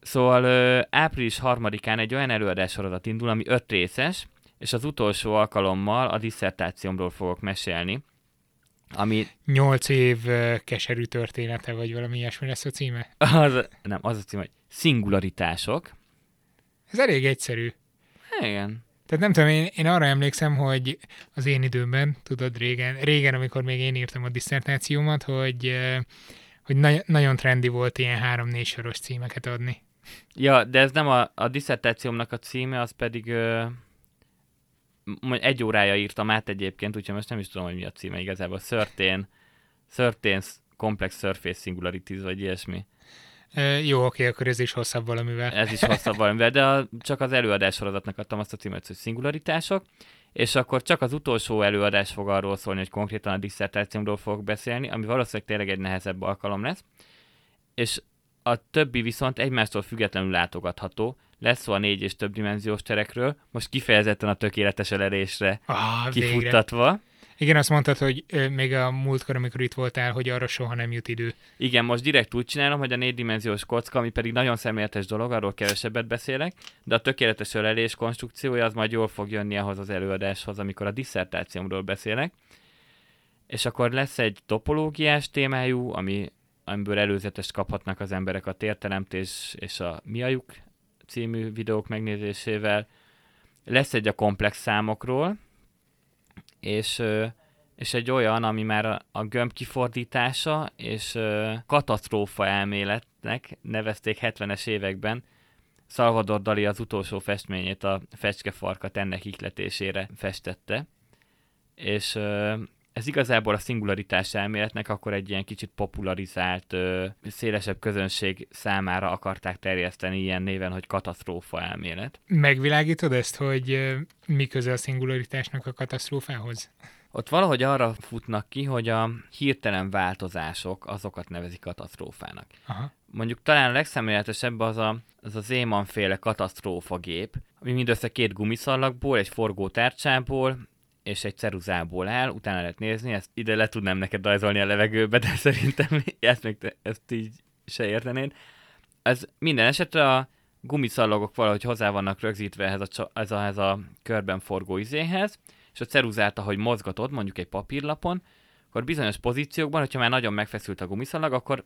szóval április harmadikán egy olyan előadás sorozat indul, ami öt részes, és az utolsó alkalommal a diszertációmról fogok mesélni, ami... Nyolc év keserű története, vagy valami ilyesmi lesz a címe? Az, nem, az a címe, hogy szingularitások. Ez elég egyszerű. Igen. Tehát nem tudom, én, én arra emlékszem, hogy az én időmben, tudod, régen, régen, amikor még én írtam a diszertációmat, hogy, hogy na- nagyon trendi volt ilyen három-négy soros címeket adni. Ja, de ez nem a, a diszertációmnak a címe, az pedig ö, egy órája írtam át egyébként, úgyhogy most nem is tudom, hogy mi a címe igazából. Certain, certain Complex Surface Singularities, vagy ilyesmi. E, jó, oké, akkor ez is hosszabb valamivel. Ez is hosszabb valamivel, de a, csak az előadás sorozatnak adtam azt a címet, hogy szingularitások, és akkor csak az utolsó előadás fog arról szólni, hogy konkrétan a diszertációmról fogok beszélni, ami valószínűleg tényleg egy nehezebb alkalom lesz, és a többi viszont egymástól függetlenül látogatható, lesz szó a négy és több dimenziós terekről, most kifejezetten a tökéletes elérésre ah, kifuttatva. Végre. Igen, azt mondtad, hogy még a múltkor, amikor itt voltál, hogy arra soha nem jut idő. Igen, most direkt úgy csinálom, hogy a négydimenziós kocka, ami pedig nagyon szemléletes dolog, arról kevesebbet beszélek, de a tökéletes ölelés konstrukciója az majd jól fog jönni ahhoz az előadáshoz, amikor a disszertációmról beszélek. És akkor lesz egy topológiás témájú, ami, amiből előzetes kaphatnak az emberek a térteremtés és a miajuk című videók megnézésével. Lesz egy a komplex számokról, és, és egy olyan, ami már a, a gömb kifordítása és katasztrófa elméletnek nevezték 70-es években. Salvador Dali az utolsó festményét, a fecskefarkat ennek ikletésére festette, és ez igazából a szingularitás elméletnek akkor egy ilyen kicsit popularizált, szélesebb közönség számára akarták terjeszteni ilyen néven, hogy katasztrófa elmélet. Megvilágítod ezt, hogy mi köze a szingularitásnak a katasztrófához? Ott valahogy arra futnak ki, hogy a hirtelen változások azokat nevezik katasztrófának. Aha. Mondjuk talán a legszemléletesebb az a, az a Zéman féle katasztrófagép, ami mindössze két gumiszallagból, egy forgó tárcsából és egy ceruzából áll, utána lehet nézni, ezt ide le tudnám neked rajzolni a levegőbe, de szerintem ezt, még te, ezt így se értenéd. Ez minden esetre a gumiszallagok valahogy hozzá vannak rögzítve ehhez a, ez a, ez a körben forgó izéhez, és a ceruzát, ahogy mozgatod, mondjuk egy papírlapon, akkor bizonyos pozíciókban, hogyha már nagyon megfeszült a gumiszalag, akkor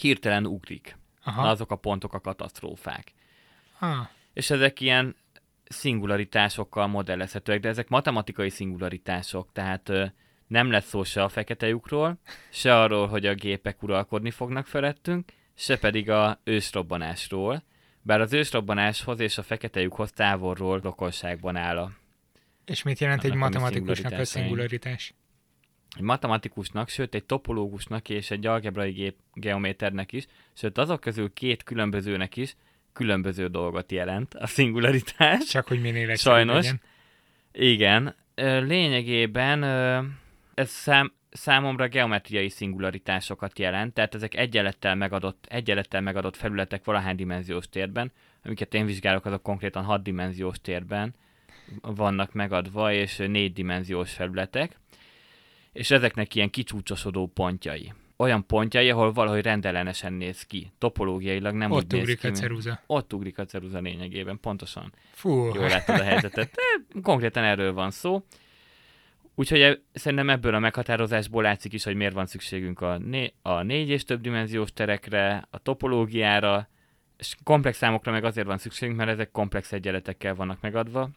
hirtelen ugrik. Aha. Na, azok a pontok a katasztrófák. Ha. És ezek ilyen szingularitásokkal modellezhetőek, de ezek matematikai szingularitások, tehát nem lesz szó se a fekete lyukról, se arról, hogy a gépek uralkodni fognak felettünk, se pedig a ősrobbanásról, bár az ősrobbanáshoz és a fekete lyukhoz távolról rokonságban áll a És mit jelent egy matematikusnak a szingularitás? Egy matematikusnak, sőt egy topológusnak és egy algebrai gép geométernek is, sőt azok közül két különbözőnek is különböző dolgot jelent a szingularitás. Csak hogy minél Sajnos. Legyen. Igen. Lényegében ez szám, számomra geometriai szingularitásokat jelent, tehát ezek egyenlettel megadott, egyenlettel megadott felületek valahány dimenziós térben, amiket én vizsgálok, azok konkrétan 6 dimenziós térben vannak megadva, és 4 dimenziós felületek, és ezeknek ilyen kicsúcsosodó pontjai olyan pontjai, ahol valahogy rendellenesen néz ki. Topológiailag nem Ott úgy ugrik néz ki. a ceruza. Ott ugrik a ceruza lényegében, pontosan. Fú. Jól láttad a helyzetet. De konkrétan erről van szó. Úgyhogy e- szerintem ebből a meghatározásból látszik is, hogy miért van szükségünk a, né- a négy és több dimenziós terekre, a topológiára, és komplex számokra meg azért van szükségünk, mert ezek komplex egyenletekkel vannak megadva,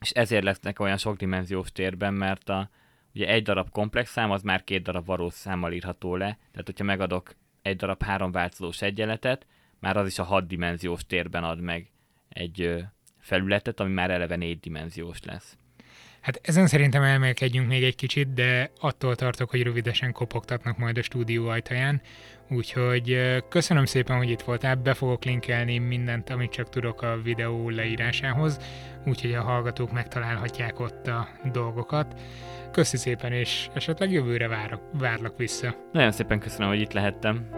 és ezért lesznek olyan sok dimenziós térben, mert a, ugye egy darab komplex szám, az már két darab valós számmal írható le, tehát hogyha megadok egy darab három változós egyenletet, már az is a hat dimenziós térben ad meg egy felületet, ami már eleve négy dimenziós lesz. Hát ezen szerintem elmélkedjünk még egy kicsit, de attól tartok, hogy rövidesen kopogtatnak majd a stúdió ajtaján. Úgyhogy köszönöm szépen, hogy itt voltál, be fogok linkelni mindent, amit csak tudok a videó leírásához, úgyhogy a hallgatók megtalálhatják ott a dolgokat. Köszi szépen, és esetleg jövőre várok, várlak vissza. Nagyon szépen köszönöm, hogy itt lehettem.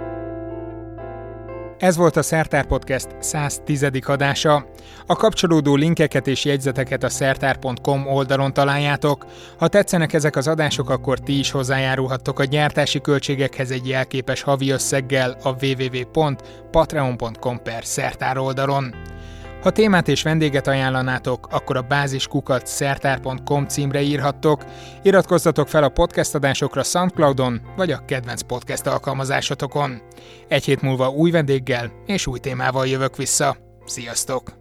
Ez volt a Szertár Podcast 110. adása. A kapcsolódó linkeket és jegyzeteket a szertár.com oldalon találjátok. Ha tetszenek ezek az adások, akkor ti is hozzájárulhattok a gyártási költségekhez egy jelképes havi összeggel a www.patreon.com per szertár oldalon. Ha témát és vendéget ajánlanátok, akkor a báziskukat szertár.com címre írhattok, iratkozzatok fel a podcast adásokra Soundcloudon vagy a kedvenc podcast alkalmazásotokon. Egy hét múlva új vendéggel és új témával jövök vissza. Sziasztok!